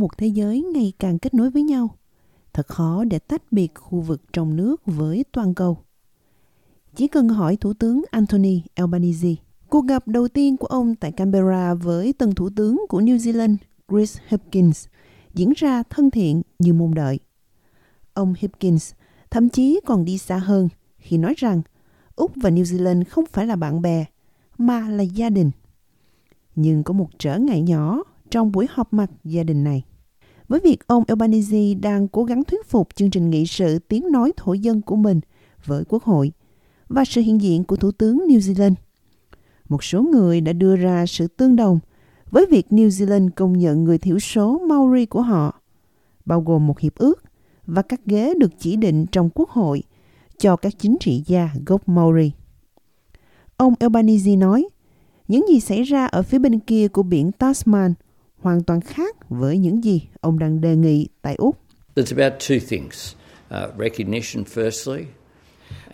trong một thế giới ngày càng kết nối với nhau, thật khó để tách biệt khu vực trong nước với toàn cầu. Chỉ cần hỏi Thủ tướng Anthony Albanese, cuộc gặp đầu tiên của ông tại Canberra với tân Thủ tướng của New Zealand Chris Hipkins diễn ra thân thiện như mong đợi. Ông Hipkins thậm chí còn đi xa hơn khi nói rằng Úc và New Zealand không phải là bạn bè, mà là gia đình. Nhưng có một trở ngại nhỏ trong buổi họp mặt gia đình này. Với việc ông Albanese đang cố gắng thuyết phục chương trình nghị sự tiếng nói thổ dân của mình với Quốc hội và sự hiện diện của Thủ tướng New Zealand. Một số người đã đưa ra sự tương đồng với việc New Zealand công nhận người thiểu số Maori của họ, bao gồm một hiệp ước và các ghế được chỉ định trong Quốc hội cho các chính trị gia gốc Maori. Ông Albanese nói, những gì xảy ra ở phía bên kia của biển Tasman hoàn toàn khác với những gì ông đang đề nghị tại Úc. It's about two things. Uh, recognition firstly,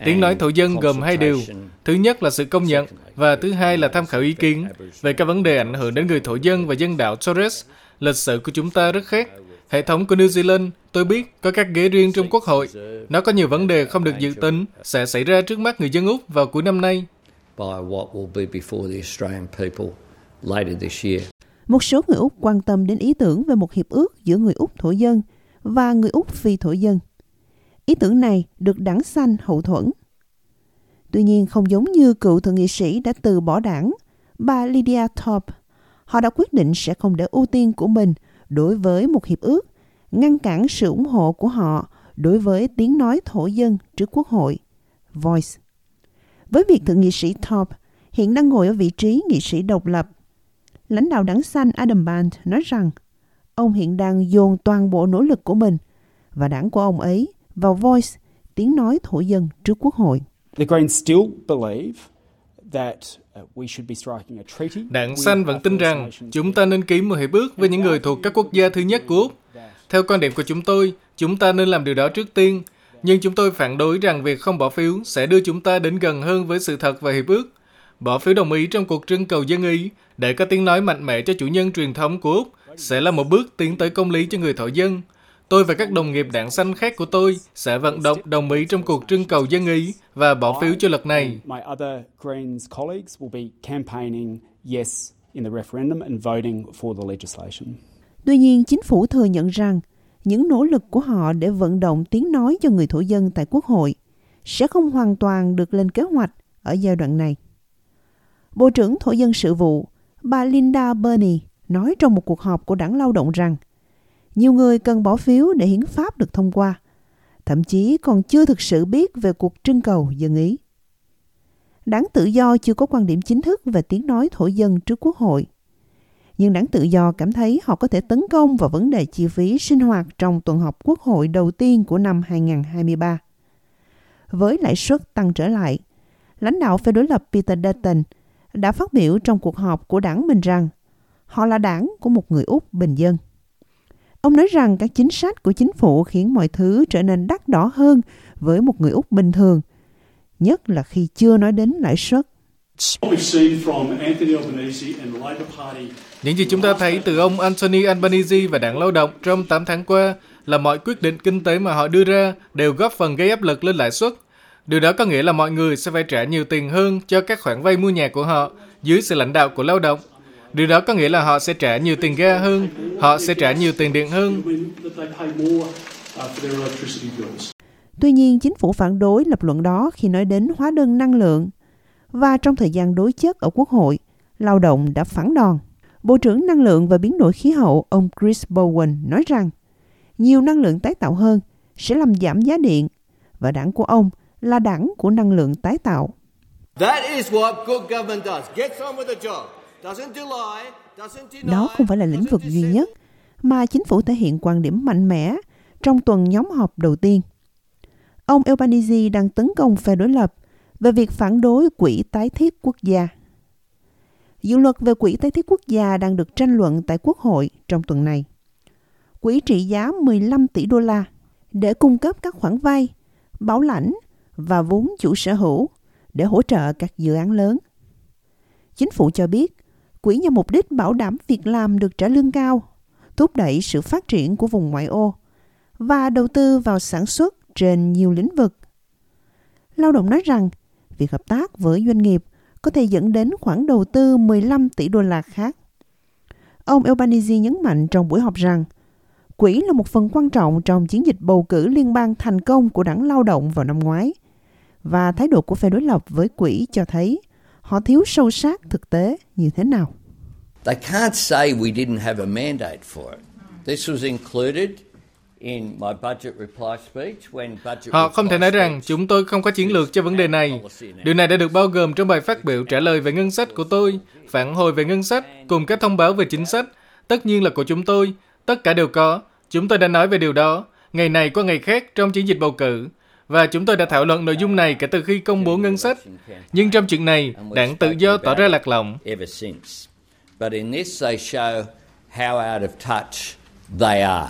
Tiếng nói thổ dân gồm hai điều. Thứ nhất là sự công nhận và thứ hai là tham khảo ý kiến về các vấn đề ảnh hưởng đến người thổ dân và dân đảo Torres. Lịch sử của chúng ta rất khác. Hệ thống của New Zealand, tôi biết, có các ghế riêng trong quốc hội. Nó có nhiều vấn đề không được dự tính sẽ xảy ra trước mắt người dân Úc vào cuối năm nay. Một số người Úc quan tâm đến ý tưởng về một hiệp ước giữa người Úc thổ dân và người Úc phi thổ dân. Ý tưởng này được đảng xanh hậu thuẫn. Tuy nhiên không giống như cựu thượng nghị sĩ đã từ bỏ đảng, bà Lydia Thorpe, họ đã quyết định sẽ không để ưu tiên của mình đối với một hiệp ước, ngăn cản sự ủng hộ của họ đối với tiếng nói thổ dân trước Quốc hội, Voice. Với việc thượng nghị sĩ Thorpe hiện đang ngồi ở vị trí nghị sĩ độc lập, lãnh đạo đảng xanh Adam Band nói rằng ông hiện đang dồn toàn bộ nỗ lực của mình và đảng của ông ấy vào Voice, tiếng nói thổ dân trước Quốc hội. The Greens still believe that uh, we should be striking a treaty. Đảng xanh vẫn tin rằng chúng ta nên ký một hiệp ước với những người thuộc các quốc gia thứ nhất của Úc. Theo quan điểm của chúng tôi, chúng ta nên làm điều đó trước tiên. Nhưng chúng tôi phản đối rằng việc không bỏ phiếu sẽ đưa chúng ta đến gần hơn với sự thật và hiệp ước. Bỏ phiếu đồng ý trong cuộc trưng cầu dân ý để có tiếng nói mạnh mẽ cho chủ nhân truyền thống của Úc sẽ là một bước tiến tới công lý cho người thổ dân. Tôi và các đồng nghiệp đảng xanh khác của tôi sẽ vận động đồng ý trong cuộc trưng cầu dân ý và bỏ phiếu cho luật này. My other Greens colleagues will be campaigning yes in the referendum and voting for the legislation. Tuy nhiên, chính phủ thừa nhận rằng những nỗ lực của họ để vận động tiếng nói cho người thổ dân tại Quốc hội sẽ không hoàn toàn được lên kế hoạch ở giai đoạn này. Bộ trưởng Thổ dân sự vụ, bà Linda Burney nói trong một cuộc họp của đảng lao động rằng nhiều người cần bỏ phiếu để hiến pháp được thông qua, thậm chí còn chưa thực sự biết về cuộc trưng cầu dân ý. Đảng tự do chưa có quan điểm chính thức về tiếng nói thổ dân trước Quốc hội. Nhưng đảng tự do cảm thấy họ có thể tấn công vào vấn đề chi phí sinh hoạt trong tuần họp Quốc hội đầu tiên của năm 2023. Với lãi suất tăng trở lại, lãnh đạo phe đối lập Peter Dutton đã phát biểu trong cuộc họp của đảng mình rằng họ là đảng của một người Úc bình dân. Ông nói rằng các chính sách của chính phủ khiến mọi thứ trở nên đắt đỏ hơn với một người Úc bình thường, nhất là khi chưa nói đến lãi suất. Những gì chúng ta thấy từ ông Anthony Albanese và Đảng Lao động trong 8 tháng qua là mọi quyết định kinh tế mà họ đưa ra đều góp phần gây áp lực lên lãi suất. Điều đó có nghĩa là mọi người sẽ phải trả nhiều tiền hơn cho các khoản vay mua nhà của họ dưới sự lãnh đạo của lao động. Điều đó có nghĩa là họ sẽ trả nhiều tiền ga hơn, họ sẽ trả nhiều tiền điện hơn. Tuy nhiên, chính phủ phản đối lập luận đó khi nói đến hóa đơn năng lượng. Và trong thời gian đối chất ở Quốc hội, lao động đã phản đòn. Bộ trưởng Năng lượng và Biến đổi khí hậu ông Chris Bowen nói rằng nhiều năng lượng tái tạo hơn sẽ làm giảm giá điện và đảng của ông là đảng của năng lượng tái tạo. That is what good government does. Gets on with the job. Doesn't delay, doesn't deny. Đó không phải là lĩnh vực duy nhất mà chính phủ thể hiện quan điểm mạnh mẽ trong tuần nhóm họp đầu tiên. Ông Albanese đang tấn công phe đối lập về việc phản đối quỹ tái thiết quốc gia. Dự luật về quỹ tái thiết quốc gia đang được tranh luận tại Quốc hội trong tuần này. Quỹ trị giá 15 tỷ đô la để cung cấp các khoản vay, bảo lãnh và vốn chủ sở hữu để hỗ trợ các dự án lớn. Chính phủ cho biết, quỹ nhằm mục đích bảo đảm việc làm được trả lương cao, thúc đẩy sự phát triển của vùng ngoại ô và đầu tư vào sản xuất trên nhiều lĩnh vực. Lao động nói rằng việc hợp tác với doanh nghiệp có thể dẫn đến khoản đầu tư 15 tỷ đô la khác. Ông Albanese nhấn mạnh trong buổi họp rằng quỹ là một phần quan trọng trong chiến dịch bầu cử liên bang thành công của đảng lao động vào năm ngoái. Và thái độ của phe đối lập với quỹ cho thấy họ thiếu sâu sát thực tế như thế nào. They can't say we didn't have a mandate for it. This was included in my budget reply speech when budget Họ không thể nói rằng chúng tôi không có chiến lược cho vấn đề này. Điều này đã được bao gồm trong bài phát biểu trả lời về ngân sách của tôi, phản hồi về ngân sách, cùng các thông báo về chính sách. Tất nhiên là của chúng tôi. Tất cả đều có. Chúng tôi đã nói về điều đó, ngày này qua ngày khác trong chiến dịch bầu cử. Và chúng tôi đã thảo luận nội dung này kể từ khi công bố ngân sách. Nhưng trong chuyện này, đảng tự do tỏ ra lạc lõng. But in this they show how out of touch they are.